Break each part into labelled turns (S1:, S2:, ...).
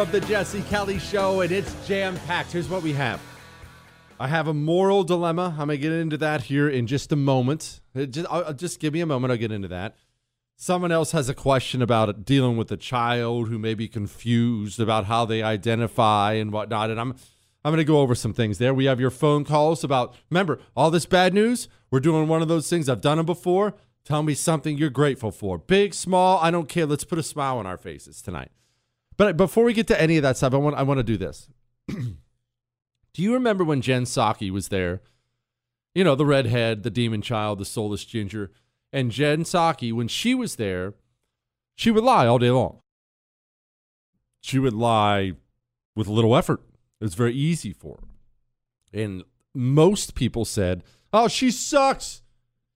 S1: Of the Jesse Kelly Show, and it's jam packed. Here's what we have I have a moral dilemma. I'm going to get into that here in just a moment. Uh, just, I'll, just give me a moment, I'll get into that. Someone else has a question about dealing with a child who may be confused about how they identify and whatnot. And I'm I'm going to go over some things there. We have your phone calls about, remember, all this bad news. We're doing one of those things. I've done them before. Tell me something you're grateful for. Big, small, I don't care. Let's put a smile on our faces tonight. But before we get to any of that stuff, I want I want to do this. do you remember when Jen Psaki was there? You know, the redhead, the demon child, the soulless ginger. And Jen Psaki when she was there, she would lie all day long. She would lie with a little effort. It was very easy for her. And most people said, Oh, she sucks.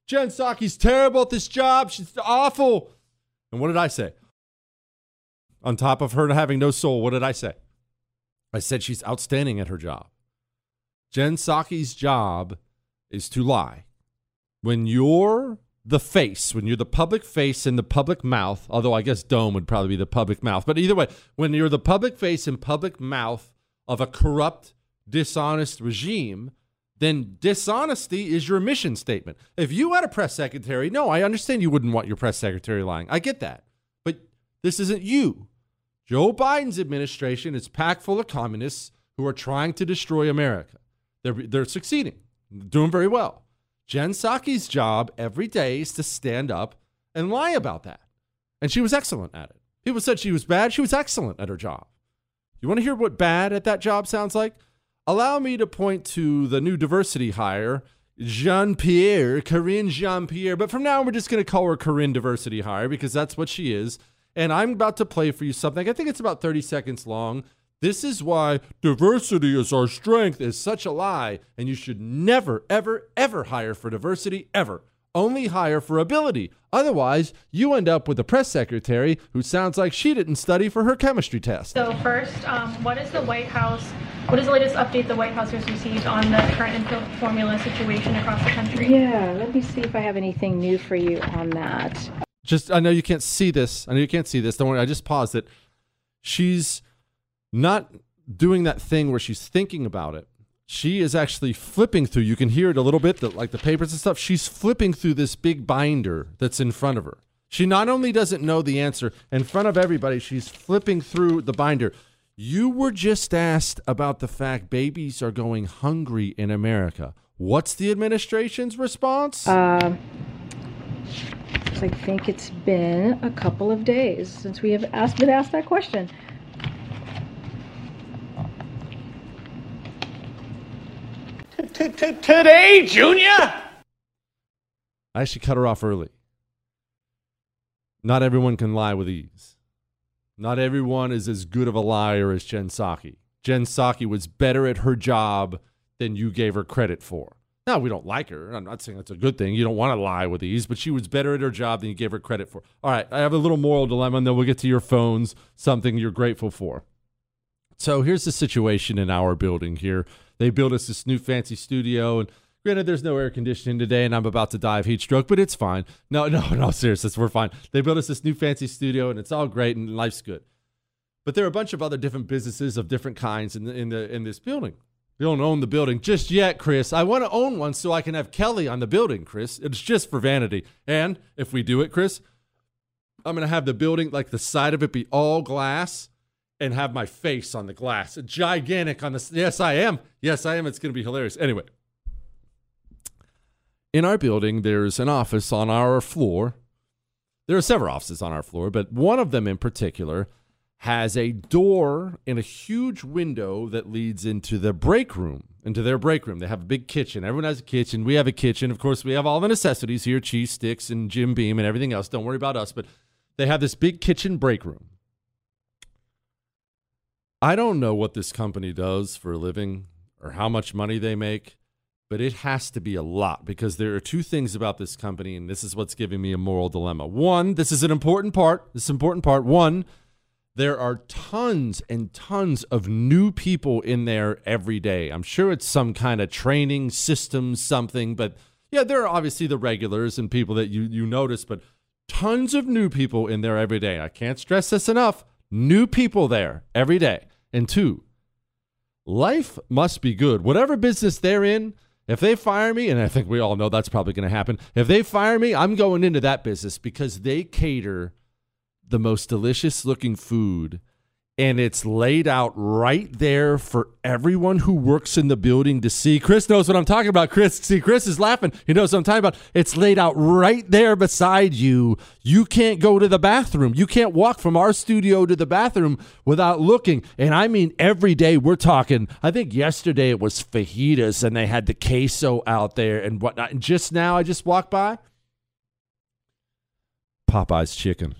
S1: Jen Psaki's terrible at this job. She's awful. And what did I say? On top of her having no soul, what did I say? I said she's outstanding at her job. Jen Psaki's job is to lie. When you're the face, when you're the public face and the public mouth, although I guess Dome would probably be the public mouth, but either way, when you're the public face and public mouth of a corrupt, dishonest regime, then dishonesty is your mission statement. If you had a press secretary, no, I understand you wouldn't want your press secretary lying. I get that. But this isn't you. Joe Biden's administration is packed full of communists who are trying to destroy America. They're, they're succeeding, doing very well. Jen Psaki's job every day is to stand up and lie about that. And she was excellent at it. People said she was bad. She was excellent at her job. You want to hear what bad at that job sounds like? Allow me to point to the new diversity hire, Jean Pierre, Karine Jean Pierre. But from now on, we're just going to call her Corinne Diversity Hire because that's what she is. And I'm about to play for you something. I think it's about 30 seconds long. This is why diversity is our strength is such a lie. And you should never, ever, ever hire for diversity, ever. Only hire for ability. Otherwise, you end up with a press secretary who sounds like she didn't study for her chemistry test.
S2: So, first, um, what is the White House what is the latest update the White House has received on the current infant formula situation across the country?
S3: Yeah, let me see if I have anything new for you on that.
S1: Just, I know you can't see this. I know you can't see this. Don't worry. I just paused it. She's not doing that thing where she's thinking about it she is actually flipping through. You can hear it a little bit, the, like the papers and stuff. She's flipping through this big binder that's in front of her. She not only doesn't know the answer in front of everybody, she's flipping through the binder. You were just asked about the fact babies are going hungry in America. What's the administration's response?
S3: Uh, I think it's been a couple of days since we have asked, been asked that question.
S4: Today, Junior?
S1: I actually cut her off early. Not everyone can lie with ease. Not everyone is as good of a liar as Jen Psaki. Jen Psaki was better at her job than you gave her credit for. Now, we don't like her. I'm not saying that's a good thing. You don't want to lie with ease, but she was better at her job than you gave her credit for. All right, I have a little moral dilemma, and then we'll get to your phones, something you're grateful for. So here's the situation in our building here. They built us this new fancy studio, and granted, there's no air conditioning today, and I'm about to die of heat stroke, but it's fine. No, no, no, seriously, we're fine. They built us this new fancy studio, and it's all great, and life's good. But there are a bunch of other different businesses of different kinds in the, in the in this building. We don't own the building just yet, Chris. I want to own one so I can have Kelly on the building, Chris. It's just for vanity. And if we do it, Chris, I'm going to have the building, like the side of it, be all glass and have my face on the glass. Gigantic on the. Yes, I am. Yes, I am. It's going to be hilarious. Anyway, in our building, there's an office on our floor. There are several offices on our floor, but one of them in particular has a door and a huge window that leads into the break room, into their break room. They have a big kitchen. Everyone has a kitchen. We have a kitchen. Of course, we have all the necessities here cheese sticks and Jim Beam and everything else. Don't worry about us. But they have this big kitchen break room. I don't know what this company does for a living or how much money they make, but it has to be a lot because there are two things about this company, and this is what's giving me a moral dilemma. One, this is an important part. This is important part. One, there are tons and tons of new people in there every day. I'm sure it's some kind of training system, something, but yeah, there are obviously the regulars and people that you, you notice, but tons of new people in there every day. I can't stress this enough. New people there every day. And two, life must be good. Whatever business they're in, if they fire me, and I think we all know that's probably going to happen, if they fire me, I'm going into that business because they cater the most delicious looking food and it's laid out right there for everyone who works in the building to see. Chris knows what I'm talking about. Chris, see, Chris is laughing. He knows what I'm talking about. It's laid out right there beside you. You can't go to the bathroom. You can't walk from our studio to the bathroom without looking. And I mean, every day we're talking. I think yesterday it was fajitas and they had the queso out there and whatnot. And just now I just walked by Popeye's chicken.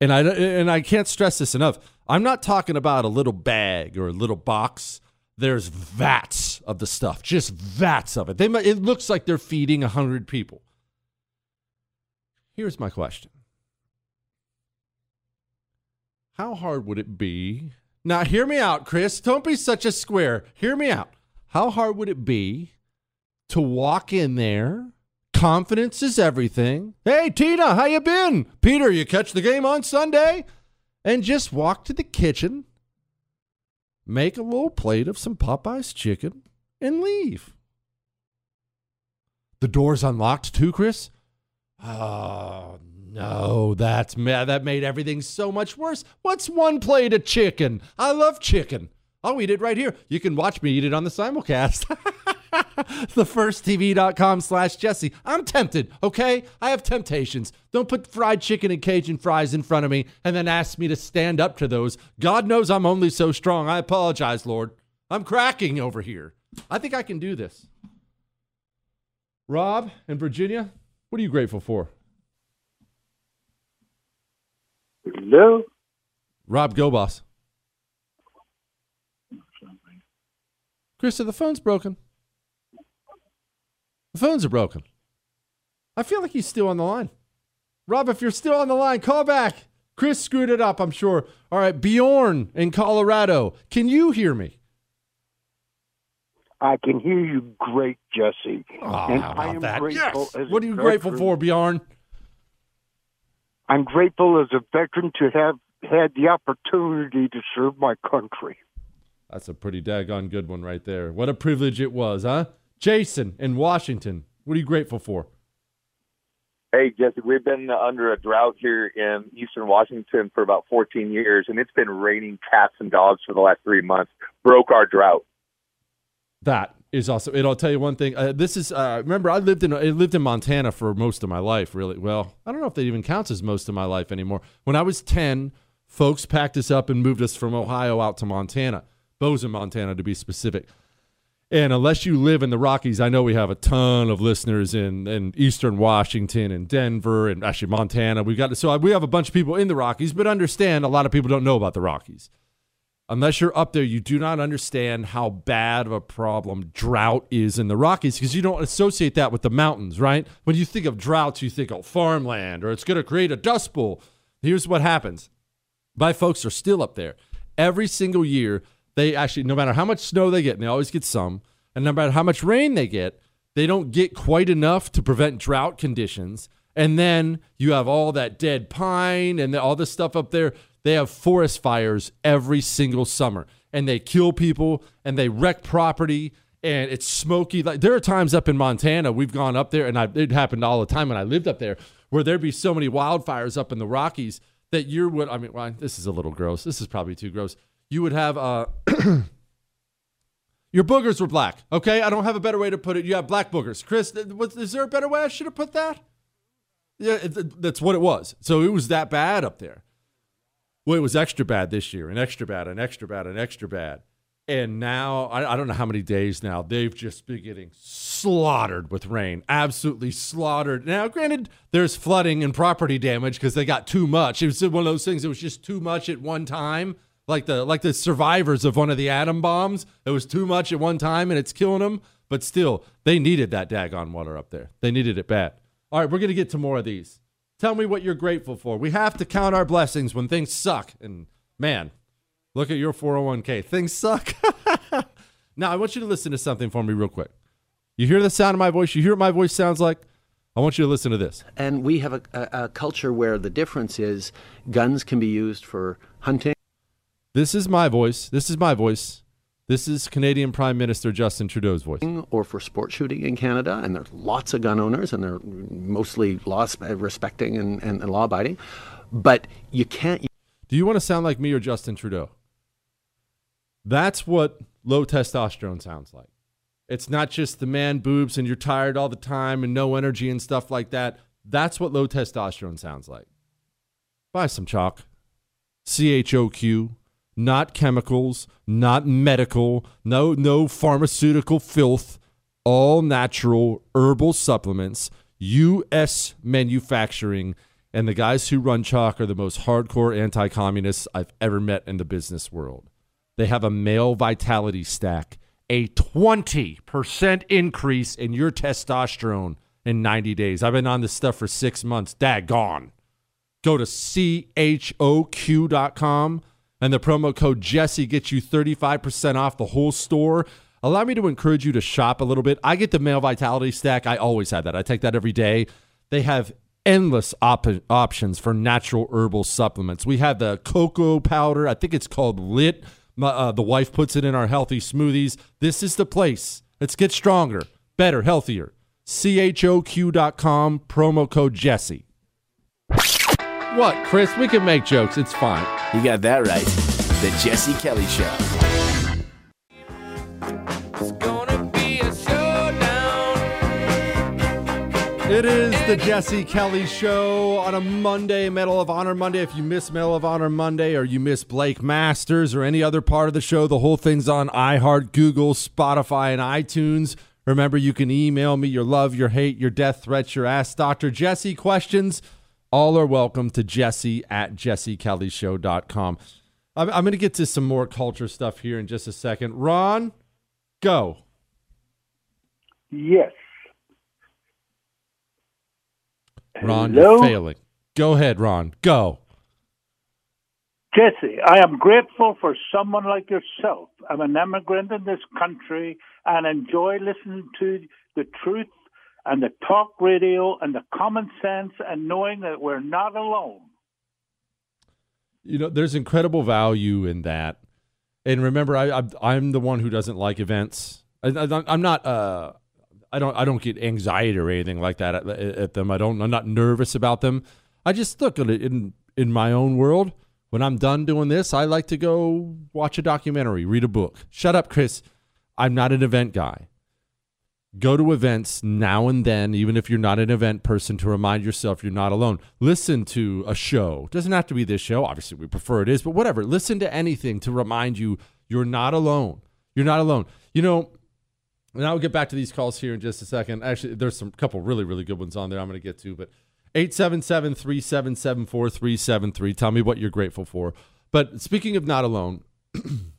S1: And I and I can't stress this enough. I'm not talking about a little bag or a little box. There's vats of the stuff, just vats of it. They it looks like they're feeding a hundred people. Here's my question: How hard would it be? Now, hear me out, Chris. Don't be such a square. Hear me out. How hard would it be to walk in there? Confidence is everything. Hey, Tina, how you been? Peter, you catch the game on Sunday? And just walk to the kitchen, make a little plate of some Popeye's chicken, and leave. The door's unlocked too, Chris? Oh, no, that's that made everything so much worse. What's one plate of chicken? I love chicken. I'll eat it right here. You can watch me eat it on the simulcast. thefirsttv.com slash Jesse. I'm tempted, okay? I have temptations. Don't put fried chicken and Cajun fries in front of me and then ask me to stand up to those. God knows I'm only so strong. I apologize, Lord. I'm cracking over here. I think I can do this. Rob and Virginia, what are you grateful for?
S5: Hello?
S1: Rob, go boss. Krista, the phone's broken. The phones are broken. I feel like he's still on the line. Rob, if you're still on the line, call back. Chris screwed it up, I'm sure. All right, Bjorn in Colorado. Can you hear me?
S5: I can hear you great, Jesse.
S1: Oh,
S5: and
S1: how
S5: I
S1: about
S5: am
S1: that?
S5: grateful
S1: Yes. What are you grateful for, Bjorn?
S5: I'm grateful as a veteran to have had the opportunity to serve my country.
S1: That's a pretty daggone good one right there. What a privilege it was, huh? Jason in Washington, what are you grateful for?
S6: Hey, Jesse, we've been under a drought here in eastern Washington for about 14 years, and it's been raining cats and dogs for the last three months. Broke our drought.
S1: That is awesome. And I'll tell you one thing. Uh, this is uh, remember I lived in I lived in Montana for most of my life. Really, well, I don't know if that even counts as most of my life anymore. When I was 10, folks packed us up and moved us from Ohio out to Montana, Bozeman, Montana, to be specific. And unless you live in the Rockies, I know we have a ton of listeners in, in Eastern Washington and Denver and actually Montana. We got so we have a bunch of people in the Rockies, but understand a lot of people don't know about the Rockies. Unless you're up there, you do not understand how bad of a problem drought is in the Rockies because you don't associate that with the mountains, right? When you think of droughts, you think of farmland or it's going to create a dust bowl. Here's what happens my folks are still up there. Every single year, they actually, no matter how much snow they get, and they always get some, and no matter how much rain they get, they don't get quite enough to prevent drought conditions. And then you have all that dead pine and all this stuff up there. They have forest fires every single summer, and they kill people and they wreck property. And it's smoky. Like there are times up in Montana, we've gone up there, and I, it happened all the time when I lived up there, where there'd be so many wildfires up in the Rockies that you would. I mean, well, this is a little gross. This is probably too gross you would have uh, your boogers were black. Okay, I don't have a better way to put it. You have black boogers. Chris, was, is there a better way I should have put that? Yeah, it, that's what it was. So it was that bad up there. Well, it was extra bad this year, and extra bad, and extra bad, and extra bad. And now, I, I don't know how many days now, they've just been getting slaughtered with rain. Absolutely slaughtered. Now, granted, there's flooding and property damage because they got too much. It was one of those things, it was just too much at one time like the like the survivors of one of the atom bombs. It was too much at one time and it's killing them. But still, they needed that daggone water up there. They needed it bad. All right, we're gonna get to more of these. Tell me what you're grateful for. We have to count our blessings when things suck. And man, look at your 401k. Things suck. now I want you to listen to something for me real quick. You hear the sound of my voice. You hear what my voice sounds like. I want you to listen to this.
S7: And we have a, a, a culture where the difference is guns can be used for hunting
S1: this is my voice. This is my voice. This is Canadian Prime Minister Justin Trudeau's voice.
S7: Or for sport shooting in Canada, and there's lots of gun owners, and they're mostly law respecting and, and, and law abiding. But you can't.
S1: Do you want to sound like me or Justin Trudeau? That's what low testosterone sounds like. It's not just the man boobs and you're tired all the time and no energy and stuff like that. That's what low testosterone sounds like. Buy some Choq. C H O Q not chemicals, not medical, no no pharmaceutical filth, all natural herbal supplements, US manufacturing, and the guys who run Choq are the most hardcore anti-communists I've ever met in the business world. They have a male vitality stack, a 20% increase in your testosterone in 90 days. I've been on this stuff for 6 months. Daggone. Go to choq.com and the promo code Jesse gets you 35% off the whole store. Allow me to encourage you to shop a little bit. I get the male vitality stack. I always have that. I take that every day. They have endless op- options for natural herbal supplements. We have the cocoa powder. I think it's called Lit. My, uh, the wife puts it in our healthy smoothies. This is the place. Let's get stronger, better, healthier. CHOQ.com, promo code Jesse. What, Chris? We can make jokes. It's fine.
S8: You got that right. The Jesse Kelly Show.
S1: It is the Jesse Kelly Show on a Monday, Medal of Honor Monday. If you miss Medal of Honor Monday or you miss Blake Masters or any other part of the show, the whole thing's on iHeart, Google, Spotify, and iTunes. Remember, you can email me your love, your hate, your death threats, your Ask Dr. Jesse questions all are welcome to jesse at jessekellyshow.com. I'm, I'm going to get to some more culture stuff here in just a second. Ron, go.
S5: Yes.
S1: Ron,
S5: Hello?
S1: you're failing. Go ahead, Ron. Go.
S5: Jesse, I am grateful for someone like yourself. I'm an immigrant in this country and enjoy listening to the truth and the talk radio and the common sense and knowing that we're not alone.
S1: You know, there's incredible value in that. And remember, I, I I'm the one who doesn't like events. I, I'm not. Uh, I don't. I don't get anxiety or anything like that at, at them. I don't. I'm not nervous about them. I just look at it in in my own world. When I'm done doing this, I like to go watch a documentary, read a book. Shut up, Chris. I'm not an event guy. Go to events now and then, even if you're not an event person, to remind yourself you're not alone. Listen to a show. Doesn't have to be this show. Obviously, we prefer it is, but whatever. Listen to anything to remind you you're not alone. You're not alone. You know, and I'll get back to these calls here in just a second. Actually, there's some couple really, really good ones on there I'm going to get to, but 877 377 4373. Tell me what you're grateful for. But speaking of not alone,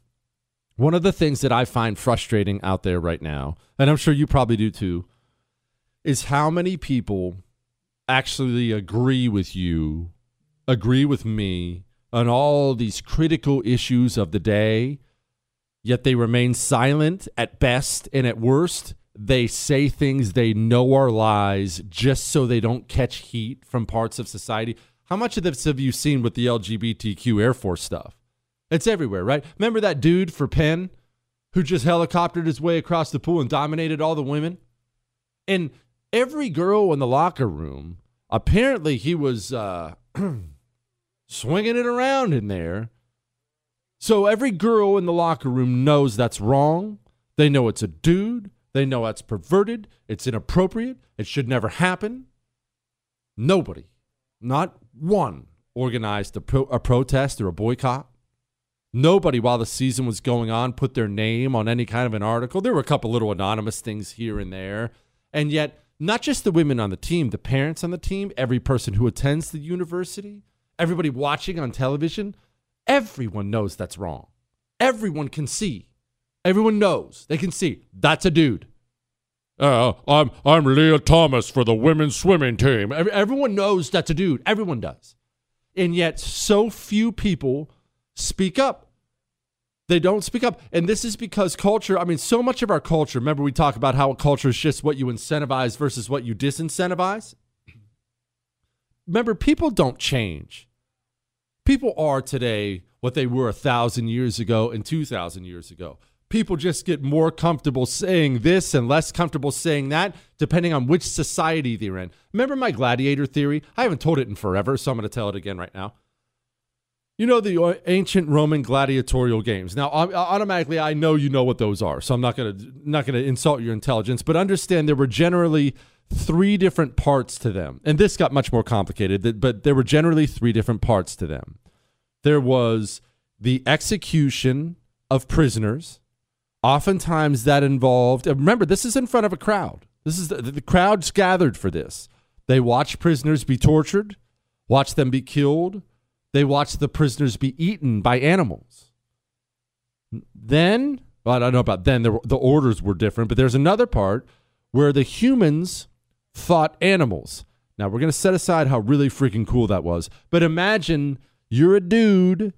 S1: one of the things that I find frustrating out there right now, and I'm sure you probably do too, is how many people actually agree with you, agree with me on all these critical issues of the day, yet they remain silent at best and at worst. They say things they know are lies just so they don't catch heat from parts of society. How much of this have you seen with the LGBTQ Air Force stuff? It's everywhere, right? Remember that dude for Penn who just helicoptered his way across the pool and dominated all the women? And every girl in the locker room, apparently he was uh, swinging it around in there. So every girl in the locker room knows that's wrong. They know it's a dude. They know that's perverted. It's inappropriate. It should never happen. Nobody, not one, organized a, pro- a protest or a boycott. Nobody, while the season was going on, put their name on any kind of an article. There were a couple little anonymous things here and there. And yet, not just the women on the team, the parents on the team, every person who attends the university, everybody watching on television, everyone knows that's wrong. Everyone can see. Everyone knows. They can see. That's a dude. Uh, I'm I'm Lia Thomas for the women's swimming team. Everyone knows that's a dude. Everyone does. And yet so few people speak up. They don't speak up. And this is because culture, I mean, so much of our culture, remember we talk about how culture is just what you incentivize versus what you disincentivize? Remember, people don't change. People are today what they were a thousand years ago and 2,000 years ago. People just get more comfortable saying this and less comfortable saying that, depending on which society they're in. Remember my gladiator theory? I haven't told it in forever, so I'm going to tell it again right now. You know the ancient Roman gladiatorial games. Now, automatically, I know you know what those are, so I'm not gonna not gonna insult your intelligence. But understand there were generally three different parts to them, and this got much more complicated. But there were generally three different parts to them. There was the execution of prisoners. Oftentimes, that involved. Remember, this is in front of a crowd. This is the, the crowds gathered for this. They watch prisoners be tortured, watch them be killed they watched the prisoners be eaten by animals. Then, well, I don't know about then, the, the orders were different, but there's another part where the humans fought animals. Now, we're going to set aside how really freaking cool that was. But imagine you're a dude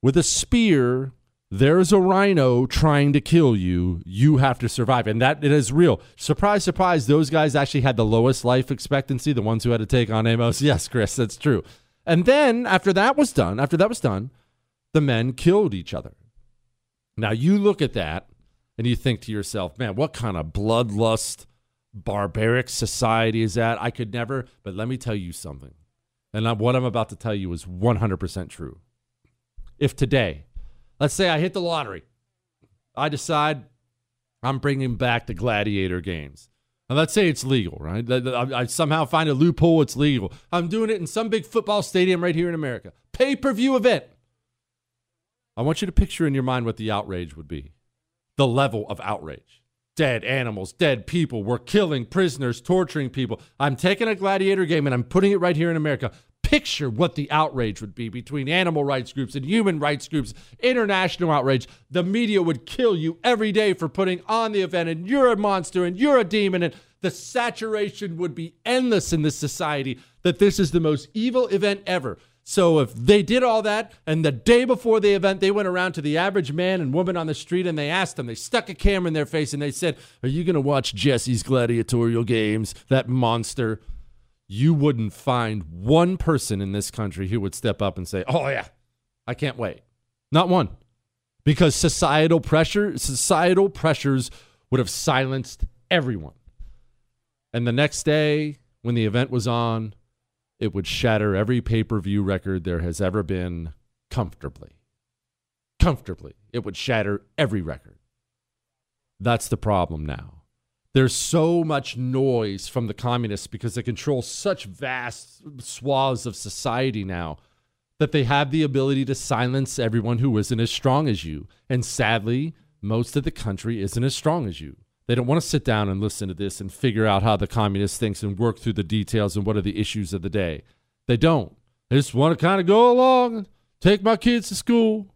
S1: with a spear. There's a rhino trying to kill you. You have to survive. And that it is real. Surprise, surprise, those guys actually had the lowest life expectancy, the ones who had to take on Amos. Yes, Chris, that's true. And then after that was done, after that was done, the men killed each other. Now you look at that and you think to yourself, man, what kind of bloodlust, barbaric society is that? I could never, but let me tell you something. And what I'm about to tell you is 100% true. If today, let's say I hit the lottery, I decide I'm bringing back the gladiator games. And let's say it's legal, right? I somehow find a loophole, it's legal. I'm doing it in some big football stadium right here in America. Pay per view event. I want you to picture in your mind what the outrage would be the level of outrage. Dead animals, dead people. We're killing prisoners, torturing people. I'm taking a gladiator game and I'm putting it right here in America. Picture what the outrage would be between animal rights groups and human rights groups, international outrage. The media would kill you every day for putting on the event, and you're a monster and you're a demon, and the saturation would be endless in this society that this is the most evil event ever. So if they did all that, and the day before the event, they went around to the average man and woman on the street and they asked them, they stuck a camera in their face and they said, Are you going to watch Jesse's gladiatorial games? That monster you wouldn't find one person in this country who would step up and say, Oh, yeah, I can't wait. Not one. because societal pressure, societal pressures would have silenced everyone. And the next day, when the event was on, it would shatter every pay per view record there has ever been comfortably. Comfortably. It would shatter every record. That's the problem now. There's so much noise from the communists because they control such vast swaths of society now that they have the ability to silence everyone who isn't as strong as you. And sadly, most of the country isn't as strong as you. They don't want to sit down and listen to this and figure out how the communist thinks and work through the details and what are the issues of the day. They don't. They just want to kind of go along and take my kids to school.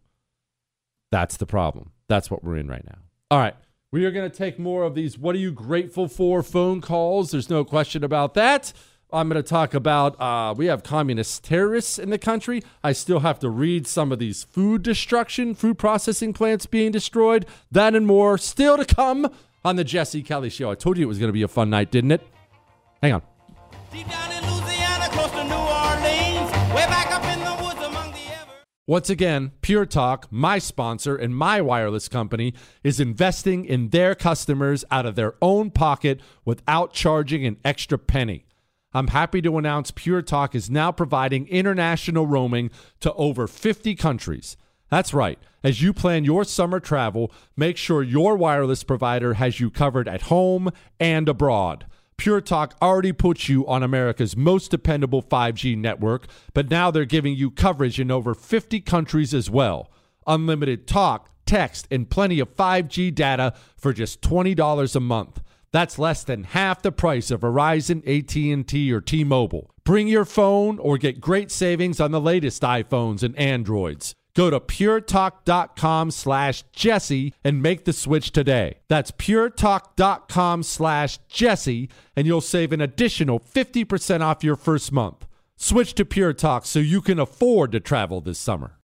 S1: That's the problem. That's what we're in right now. All right. We are going to take more of these what are you grateful for phone calls. There's no question about that. I'm going to talk about uh, we have communist terrorists in the country. I still have to read some of these food destruction, food processing plants being destroyed. That and more still to come on the Jesse Kelly Show. I told you it was going to be a fun night, didn't it? Hang on. Once again, Pure Talk, my sponsor and my wireless company, is investing in their customers out of their own pocket without charging an extra penny. I'm happy to announce Pure Talk is now providing international roaming to over 50 countries. That's right. As you plan your summer travel, make sure your wireless provider has you covered at home and abroad. Pure Talk already puts you on America's most dependable 5G network, but now they're giving you coverage in over 50 countries as well. Unlimited talk, text, and plenty of 5G data for just $20 a month. That's less than half the price of Verizon, AT&T, or T-Mobile. Bring your phone or get great savings on the latest iPhones and Androids. Go to puretalk.com slash Jesse and make the switch today. That's puretalk.com slash Jesse, and you'll save an additional 50% off your first month. Switch to Pure Talk so you can afford to travel this summer.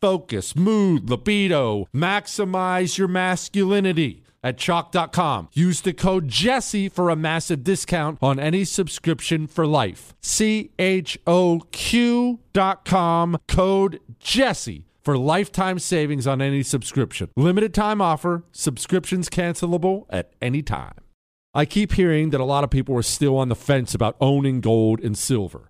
S1: focus, mood, libido. Maximize your masculinity at choq.com. Use the code Jesse for a massive discount on any subscription for life. C H O Q.com, code Jesse for lifetime savings on any subscription. Limited time offer, subscriptions cancelable at any time. I keep hearing that a lot of people are still on the fence about owning gold and silver.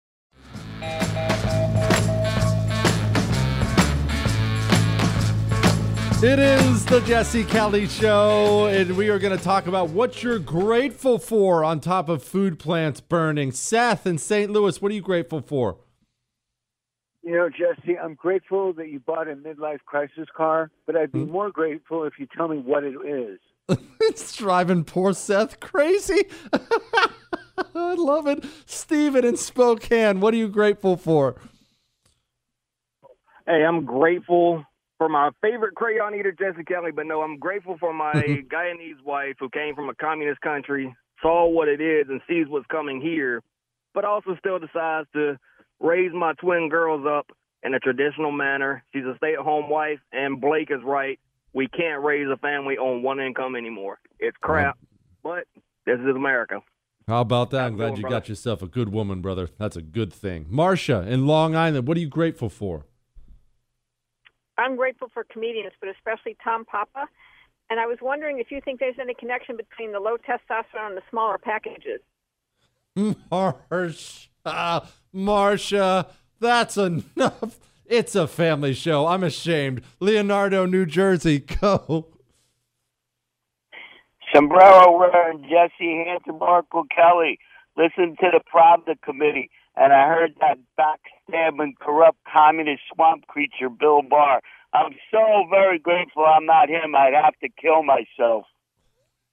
S1: It is the Jesse Kelly Show, and we are going to talk about what you're grateful for on top of food plants burning. Seth in St. Louis, what are you grateful for?
S9: You know, Jesse, I'm grateful that you bought a midlife crisis car, but I'd be hmm? more grateful if you tell me what it is.
S1: it's driving poor Seth crazy. I love it. Steven in Spokane, what are you grateful for?
S10: Hey, I'm grateful for my favorite crayon eater, Jesse Kelly, but no, I'm grateful for my Guyanese wife who came from a communist country, saw what it is, and sees what's coming here, but also still decides to raise my twin girls up in a traditional manner. She's a stay at home wife, and Blake is right. We can't raise a family on one income anymore. It's crap, but this is America.
S1: How about that? I'm glad you got yourself a good woman, brother. That's a good thing. Marcia in Long Island, what are you grateful for?
S11: I'm grateful for comedians, but especially Tom Papa. And I was wondering if you think there's any connection between the low testosterone and the smaller packages.
S1: Marcia, Marcia, that's enough. It's a family show. I'm ashamed. Leonardo, New Jersey, go.
S12: Sombrero wearing Jesse Hanson Marco Kelly. Listen to the Pravda Committee, and I heard that backstabbing, corrupt communist swamp creature, Bill Barr. I'm so very grateful I'm not him. I'd have to kill myself.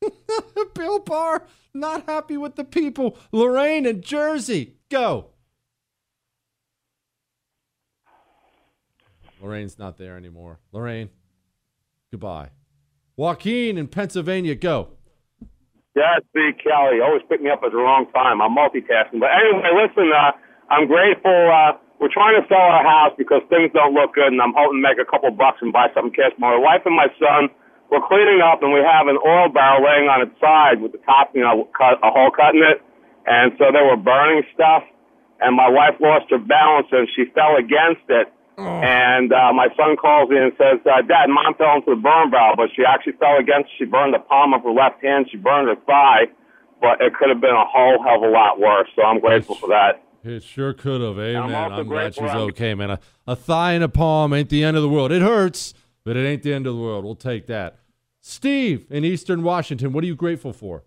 S1: Bill Barr, not happy with the people. Lorraine in Jersey, go. Lorraine's not there anymore. Lorraine, goodbye. Joaquin in Pennsylvania, go.
S13: That's Big Kelly. Always pick me up at the wrong time. I'm multitasking. But anyway, listen, uh, I'm grateful. Uh, we're trying to sell our house because things don't look good, and I'm hoping to make a couple bucks and buy something cash. My wife and my son, we're cleaning up, and we have an oil barrel laying on its side with the top, you know, cut, a hole cut in it. And so they were burning stuff, and my wife lost her balance, and she fell against it. And uh, my son calls me and says, uh, Dad, mom fell into the burn barrel, but she actually fell against, she burned the palm of her left hand, she burned her thigh, but it could have been a whole hell of a lot worse. So I'm grateful for that.
S1: It sure could have. Amen.
S13: also
S1: I'm glad she's
S13: I'm-
S1: okay, man. A, a thigh and a palm ain't the end of the world. It hurts, but it ain't the end of the world. We'll take that. Steve in Eastern Washington, what are you grateful for?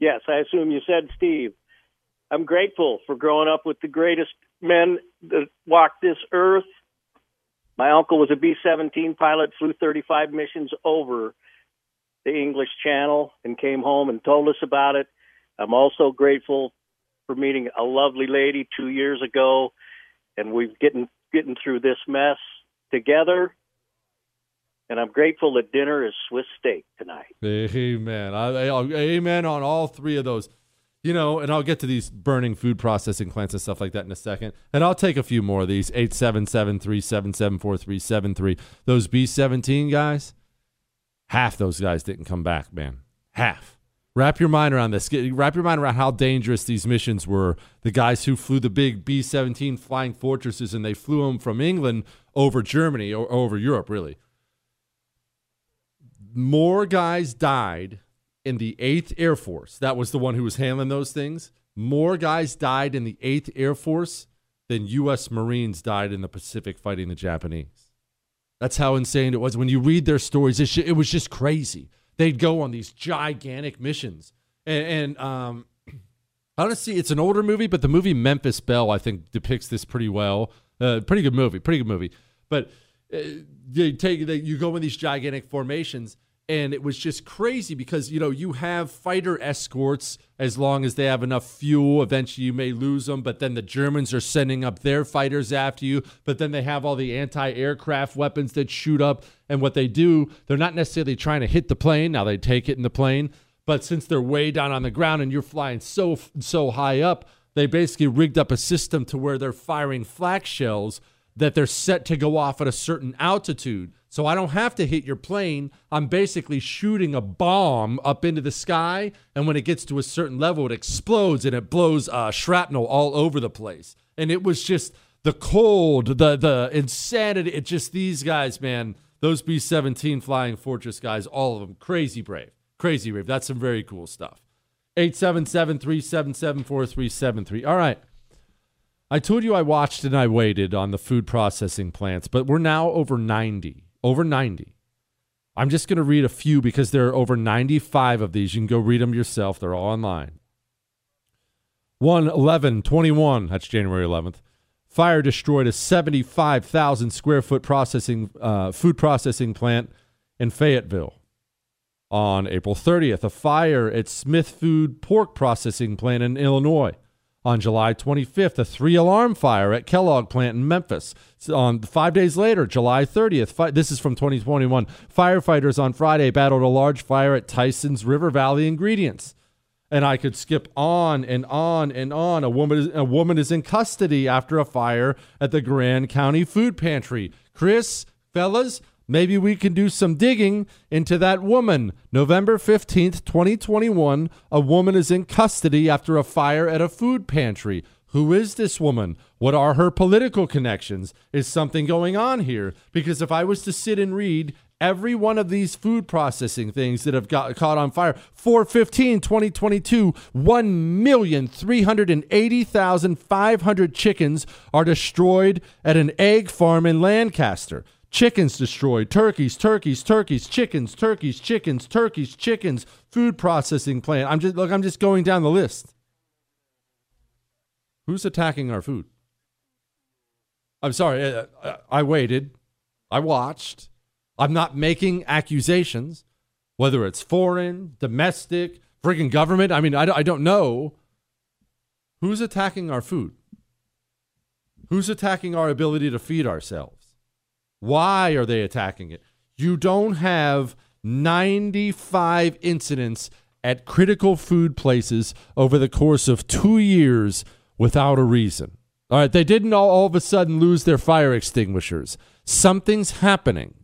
S14: Yes, I assume you said Steve. I'm grateful for growing up with the greatest men that walked this earth. My uncle was a B 17 pilot, flew 35 missions over the English Channel, and came home and told us about it. I'm also grateful for meeting a lovely lady two years ago, and we've getting getting through this mess together. And I'm grateful that dinner is Swiss steak tonight.
S1: Amen. I, I- amen on all three of those. You know, and I'll get to these burning food processing plants and stuff like that in a second. And I'll take a few more of these 877 377 4373. Those B 17 guys, half those guys didn't come back, man. Half. Wrap your mind around this. Get, wrap your mind around how dangerous these missions were. The guys who flew the big B 17 flying fortresses and they flew them from England over Germany or over Europe, really more guys died in the 8th Air Force. That was the one who was handling those things. More guys died in the 8th Air Force than U.S. Marines died in the Pacific fighting the Japanese. That's how insane it was. When you read their stories, it, it was just crazy. They'd go on these gigantic missions. And, and um, honestly, it's an older movie, but the movie Memphis Belle, I think, depicts this pretty well. Uh, pretty good movie. Pretty good movie. But uh, you take you go in these gigantic formations and it was just crazy because you know you have fighter escorts as long as they have enough fuel. Eventually you may lose them but then the germans are sending up their fighters after you. But then they have all the anti-aircraft weapons that shoot up. And what they do they're not necessarily trying to hit the plane. Now they take it in the plane. But since they're way down on the ground and you're flying so so high up they basically rigged up a system to where they're firing flak shells that they're set to go off at a certain altitude. So I don't have to hit your plane. I'm basically shooting a bomb up into the sky. And when it gets to a certain level, it explodes and it blows uh, shrapnel all over the place. And it was just the cold, the the insanity. It just these guys, man, those B 17 Flying Fortress guys, all of them, crazy brave. Crazy brave. That's some very cool stuff. 877 377 4373. All right. I told you I watched and I waited on the food processing plants, but we're now over 90. Over 90. I'm just going to read a few because there are over 95 of these. You can go read them yourself. They're all online. 1 11 21, that's January 11th. Fire destroyed a 75,000 square foot processing uh, food processing plant in Fayetteville. On April 30th, a fire at Smith Food pork processing plant in Illinois. On July 25th, a three alarm fire at Kellogg plant in Memphis. On five days later, July 30th, fi- this is from 2021. Firefighters on Friday battled a large fire at Tyson's River Valley Ingredients. And I could skip on and on and on. A woman, is, a woman is in custody after a fire at the Grand County Food Pantry. Chris, fellas, Maybe we can do some digging into that woman. November 15th, 2021, a woman is in custody after a fire at a food pantry. Who is this woman? What are her political connections? Is something going on here? Because if I was to sit and read every one of these food processing things that have got caught on fire 415 2022 1,380,500 chickens are destroyed at an egg farm in Lancaster Chickens destroyed, turkeys, turkeys, turkeys, chickens, turkeys, chickens, turkeys, chickens, food processing plant. I'm just look, I'm just going down the list. Who's attacking our food? I'm sorry, I, uh, uh, I waited. I watched. I'm not making accusations, whether it's foreign, domestic, friggin' government. I mean, I, I don't know. Who's attacking our food? Who's attacking our ability to feed ourselves? Why are they attacking it? You don't have 95 incidents at critical food places over the course of two years without a reason. All right, they didn't all, all of a sudden lose their fire extinguishers. Something's happening.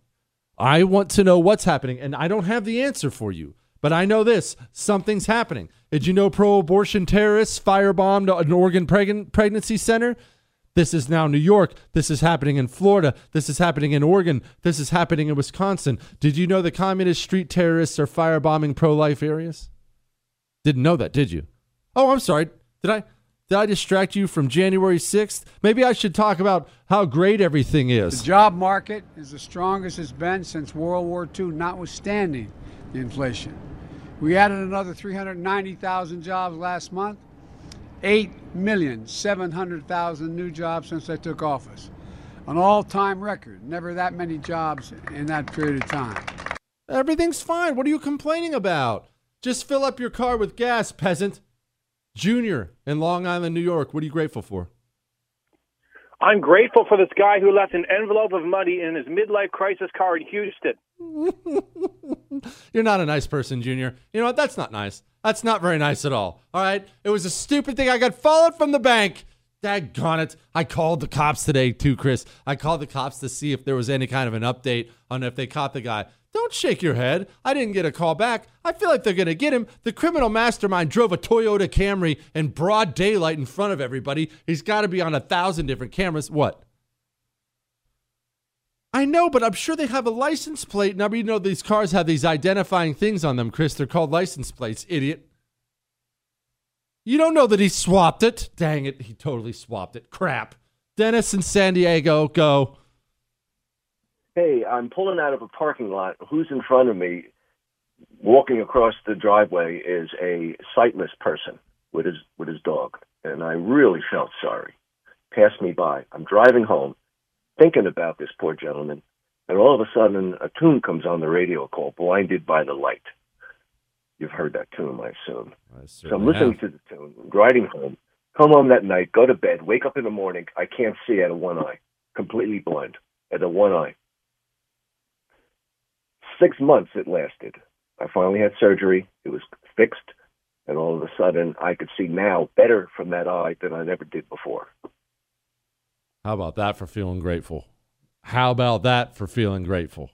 S1: I want to know what's happening, and I don't have the answer for you. But I know this something's happening. Did you know pro abortion terrorists firebombed an Oregon pregnancy center? This is now New York. This is happening in Florida. This is happening in Oregon. This is happening in Wisconsin. Did you know the communist street terrorists are firebombing pro life areas? Didn't know that, did you? Oh, I'm sorry. Did I did I distract you from January 6th? Maybe I should talk about how great everything is.
S15: The job market is the strongest it's been since World War II, notwithstanding the inflation. We added another 390,000 jobs last month. 8,700,000 new jobs since I took office. An all time record. Never that many jobs in that period of time.
S1: Everything's fine. What are you complaining about? Just fill up your car with gas, peasant. Junior in Long Island, New York. What are you grateful for?
S14: I'm grateful for this guy who left an envelope of money in his midlife crisis car in Houston.
S1: You're not a nice person, Junior. You know what? That's not nice. That's not very nice at all. All right? It was a stupid thing. I got followed from the bank. Daggone it. I called the cops today, too, Chris. I called the cops to see if there was any kind of an update on if they caught the guy. Don't shake your head. I didn't get a call back. I feel like they're going to get him. The criminal mastermind drove a Toyota Camry in broad daylight in front of everybody. He's got to be on a thousand different cameras. What? I know, but I'm sure they have a license plate. Now, you know these cars have these identifying things on them, Chris. They're called license plates, idiot. You don't know that he swapped it. Dang it, he totally swapped it. Crap. Dennis in San Diego, go.
S16: Hey, I'm pulling out of a parking lot. Who's in front of me? Walking across the driveway is a sightless person with his with his dog, and I really felt sorry passed me by. I'm driving home, thinking about this poor gentleman, and all of a sudden a tune comes on the radio called Blinded by the Light. You've heard that tune, I assume. so I'm listening
S1: have.
S16: to the tune, riding home, come home that night, go to bed, wake up in the morning, I can't see out of one eye, completely blind, out of one eye. Six months it lasted. I finally had surgery. It was fixed, and all of a sudden I could see now better from that eye than I ever did before.
S1: How about that for feeling grateful? How about that for feeling grateful?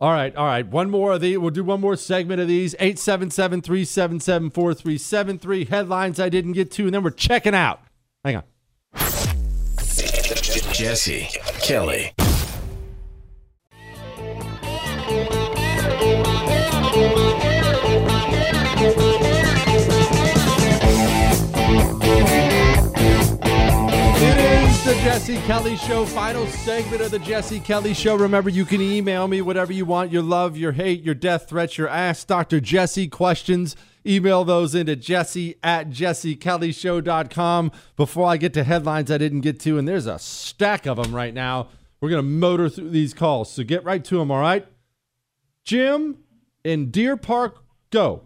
S1: All right, all right. One more of these. We'll do one more segment of these. 877 377 4373. Headlines I didn't get to, and then we're checking out. Hang on.
S8: Jesse Kelly.
S1: Jesse Kelly Show, final segment of the Jesse Kelly Show. Remember, you can email me whatever you want your love, your hate, your death threats, your Ask Dr. Jesse questions. Email those into jesse at jessekellyshow.com. Before I get to headlines I didn't get to, and there's a stack of them right now, we're going to motor through these calls. So get right to them, all right? Jim in Deer Park, go.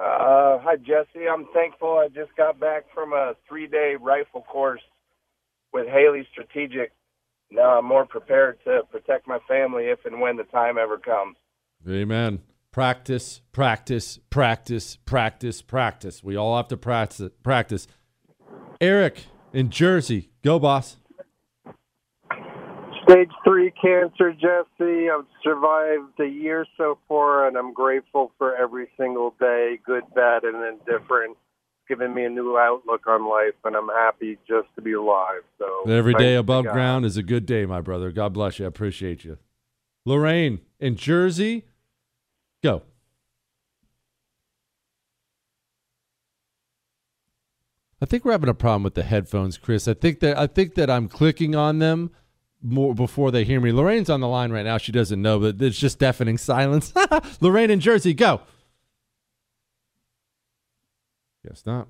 S17: Uh, hi, Jesse. I'm thankful I just got back from a three day rifle course with Haley Strategic. Now I'm more prepared to protect my family if and when the time ever comes.
S1: Amen. Practice, practice, practice, practice, practice. We all have to practice. Practice. Eric in Jersey, go boss.
S18: Stage three cancer, Jesse. I've survived a year so far, and I'm grateful for every single day, good, bad, and indifferent. It's given me a new outlook on life, and I'm happy just to be alive. So
S1: Every day above ground is a good day, my brother. God bless you. I appreciate you. Lorraine in Jersey, go. I think we're having a problem with the headphones, Chris. I think that I think that I'm clicking on them more before they hear me. Lorraine's on the line right now. She doesn't know, but it's just deafening silence. Lorraine in Jersey, go. Guess not.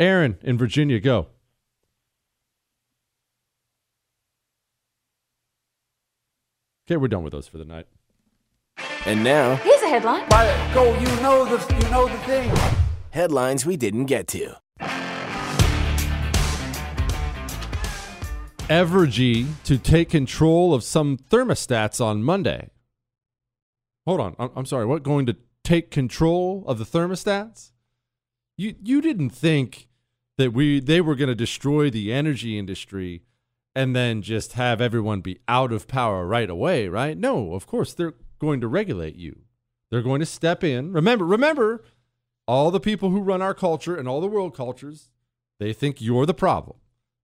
S1: Aaron in Virginia, go. Okay, we're done with those for the night.
S8: And now,
S19: Here's a headline.
S8: go, you know the you know the thing. Headlines we didn't get to.
S1: Evergy to take control of some thermostats on Monday. Hold on. I'm, I'm sorry. What? Going to take control of the thermostats? You you didn't think that we they were going to destroy the energy industry and then just have everyone be out of power right away, right? No, of course they're going to regulate you. They're going to step in. Remember, remember, all the people who run our culture and all the world cultures, they think you're the problem.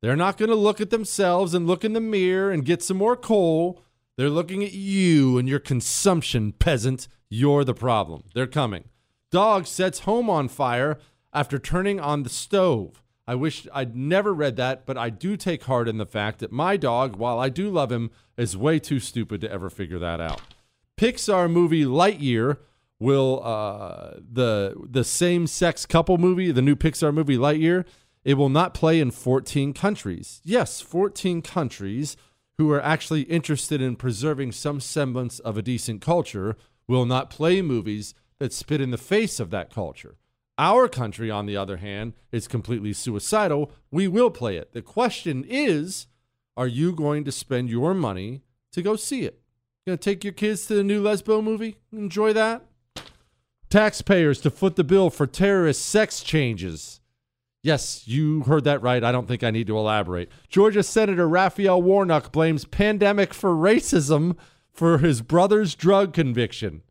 S1: They're not going to look at themselves and look in the mirror and get some more coal. They're looking at you and your consumption, peasant. You're the problem. They're coming. Dog sets home on fire after turning on the stove. I wish I'd never read that, but I do take heart in the fact that my dog, while I do love him, is way too stupid to ever figure that out. Pixar movie Lightyear will uh, the the same sex couple movie, the new Pixar movie Lightyear, it will not play in 14 countries. Yes, 14 countries who are actually interested in preserving some semblance of a decent culture will not play movies that spit in the face of that culture. Our country, on the other hand, is completely suicidal. We will play it. The question is are you going to spend your money to go see it? To take your kids to the new Lesbo movie? Enjoy that? Taxpayers to foot the bill for terrorist sex changes. Yes, you heard that right. I don't think I need to elaborate. Georgia Senator Raphael Warnock blames pandemic for racism for his brother's drug conviction.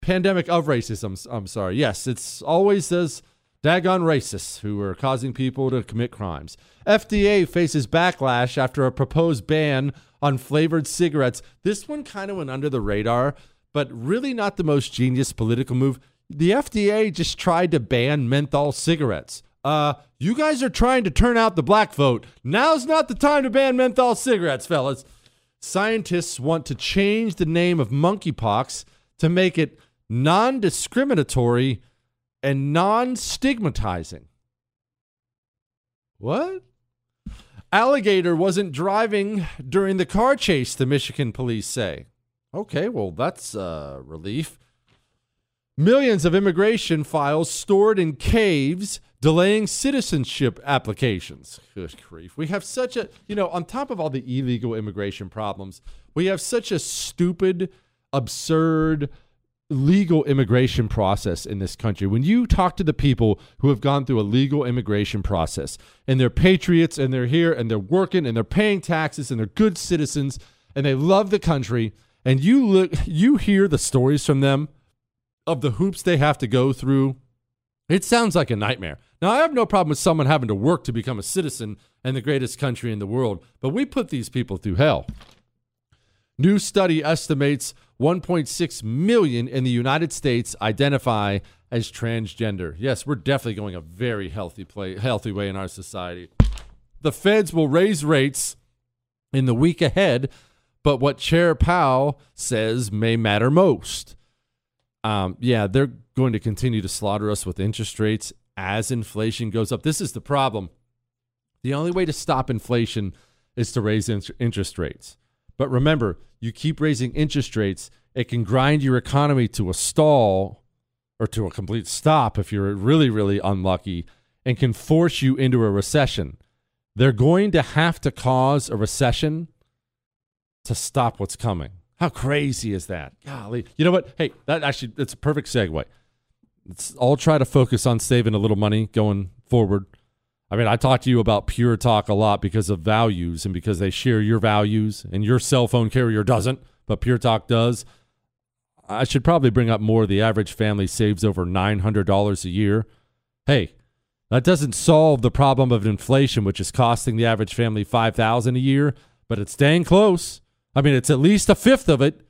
S1: Pandemic of racism. I'm sorry. Yes, it's always those daggone racists who are causing people to commit crimes. FDA faces backlash after a proposed ban on flavored cigarettes. This one kind of went under the radar, but really not the most genius political move. The FDA just tried to ban menthol cigarettes. Uh, you guys are trying to turn out the black vote. Now's not the time to ban menthol cigarettes, fellas. Scientists want to change the name of monkeypox to make it non discriminatory and non stigmatizing. What? Alligator wasn't driving during the car chase, the Michigan police say. Okay, well, that's a relief. Millions of immigration files stored in caves, delaying citizenship applications. Good grief. We have such a, you know, on top of all the illegal immigration problems, we have such a stupid, absurd, legal immigration process in this country. When you talk to the people who have gone through a legal immigration process and they're patriots and they're here and they're working and they're paying taxes and they're good citizens and they love the country and you look you hear the stories from them of the hoops they have to go through, it sounds like a nightmare. Now, I have no problem with someone having to work to become a citizen in the greatest country in the world, but we put these people through hell. New study estimates 1.6 million in the United States identify as transgender. Yes, we're definitely going a very healthy play, healthy way in our society. The feds will raise rates in the week ahead, but what Chair Powell says may matter most. Um, yeah, they're going to continue to slaughter us with interest rates as inflation goes up. This is the problem. The only way to stop inflation is to raise in- interest rates. But remember, you keep raising interest rates, it can grind your economy to a stall or to a complete stop if you're really, really unlucky and can force you into a recession. They're going to have to cause a recession to stop what's coming. How crazy is that? Golly. You know what? Hey, that actually it's a perfect segue. Let's all try to focus on saving a little money going forward. I mean, I talk to you about Pure Talk a lot because of values and because they share your values and your cell phone carrier doesn't, but Pure Talk does. I should probably bring up more. The average family saves over $900 a year. Hey, that doesn't solve the problem of inflation, which is costing the average family $5,000 a year, but it's staying close. I mean, it's at least a fifth of it.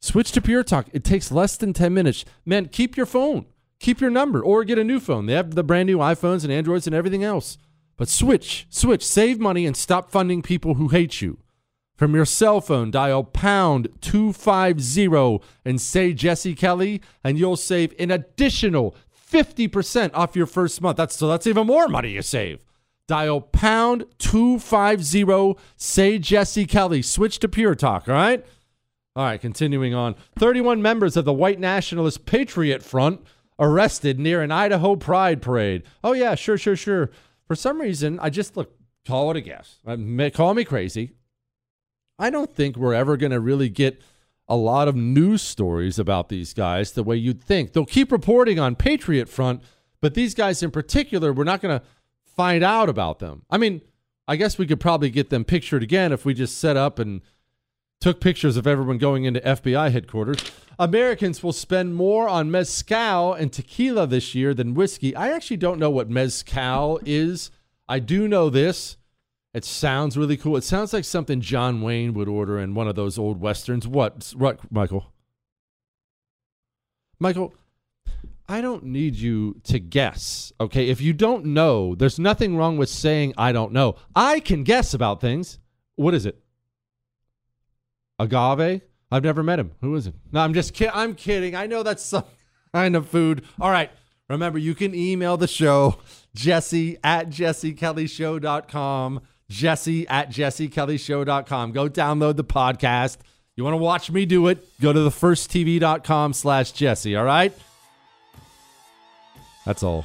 S1: Switch to Pure Talk. It takes less than 10 minutes. Man, keep your phone. Keep your number or get a new phone. They have the brand new iPhones and Androids and everything else. But switch, switch, save money and stop funding people who hate you. From your cell phone, dial pound 250 and say Jesse Kelly, and you'll save an additional 50% off your first month. That's so that's even more money you save. Dial pound 250, say Jesse Kelly. Switch to Pure Talk, all right? All right, continuing on. 31 members of the white nationalist Patriot Front arrested near an Idaho Pride parade. Oh, yeah, sure, sure, sure. For some reason, I just look, call it a guess. Uh, call me crazy. I don't think we're ever going to really get a lot of news stories about these guys the way you'd think. They'll keep reporting on Patriot Front, but these guys in particular, we're not going to find out about them. I mean, I guess we could probably get them pictured again if we just set up and took pictures of everyone going into FBI headquarters. Americans will spend more on mezcal and tequila this year than whiskey. I actually don't know what mezcal is. I do know this. It sounds really cool. It sounds like something John Wayne would order in one of those old westerns. What, what Michael? Michael, I don't need you to guess. Okay. If you don't know, there's nothing wrong with saying, I don't know. I can guess about things. What is it? Agave? I've never met him. Who is it? No, I'm just kidding. I'm kidding. I know that's some kind of food. All right. Remember, you can email the show, jesse at jessekellyshow.com. Jesse at jessekellyshow.com. Go download the podcast. You want to watch me do it? Go to thefirsttv.com slash Jesse. All right? That's all.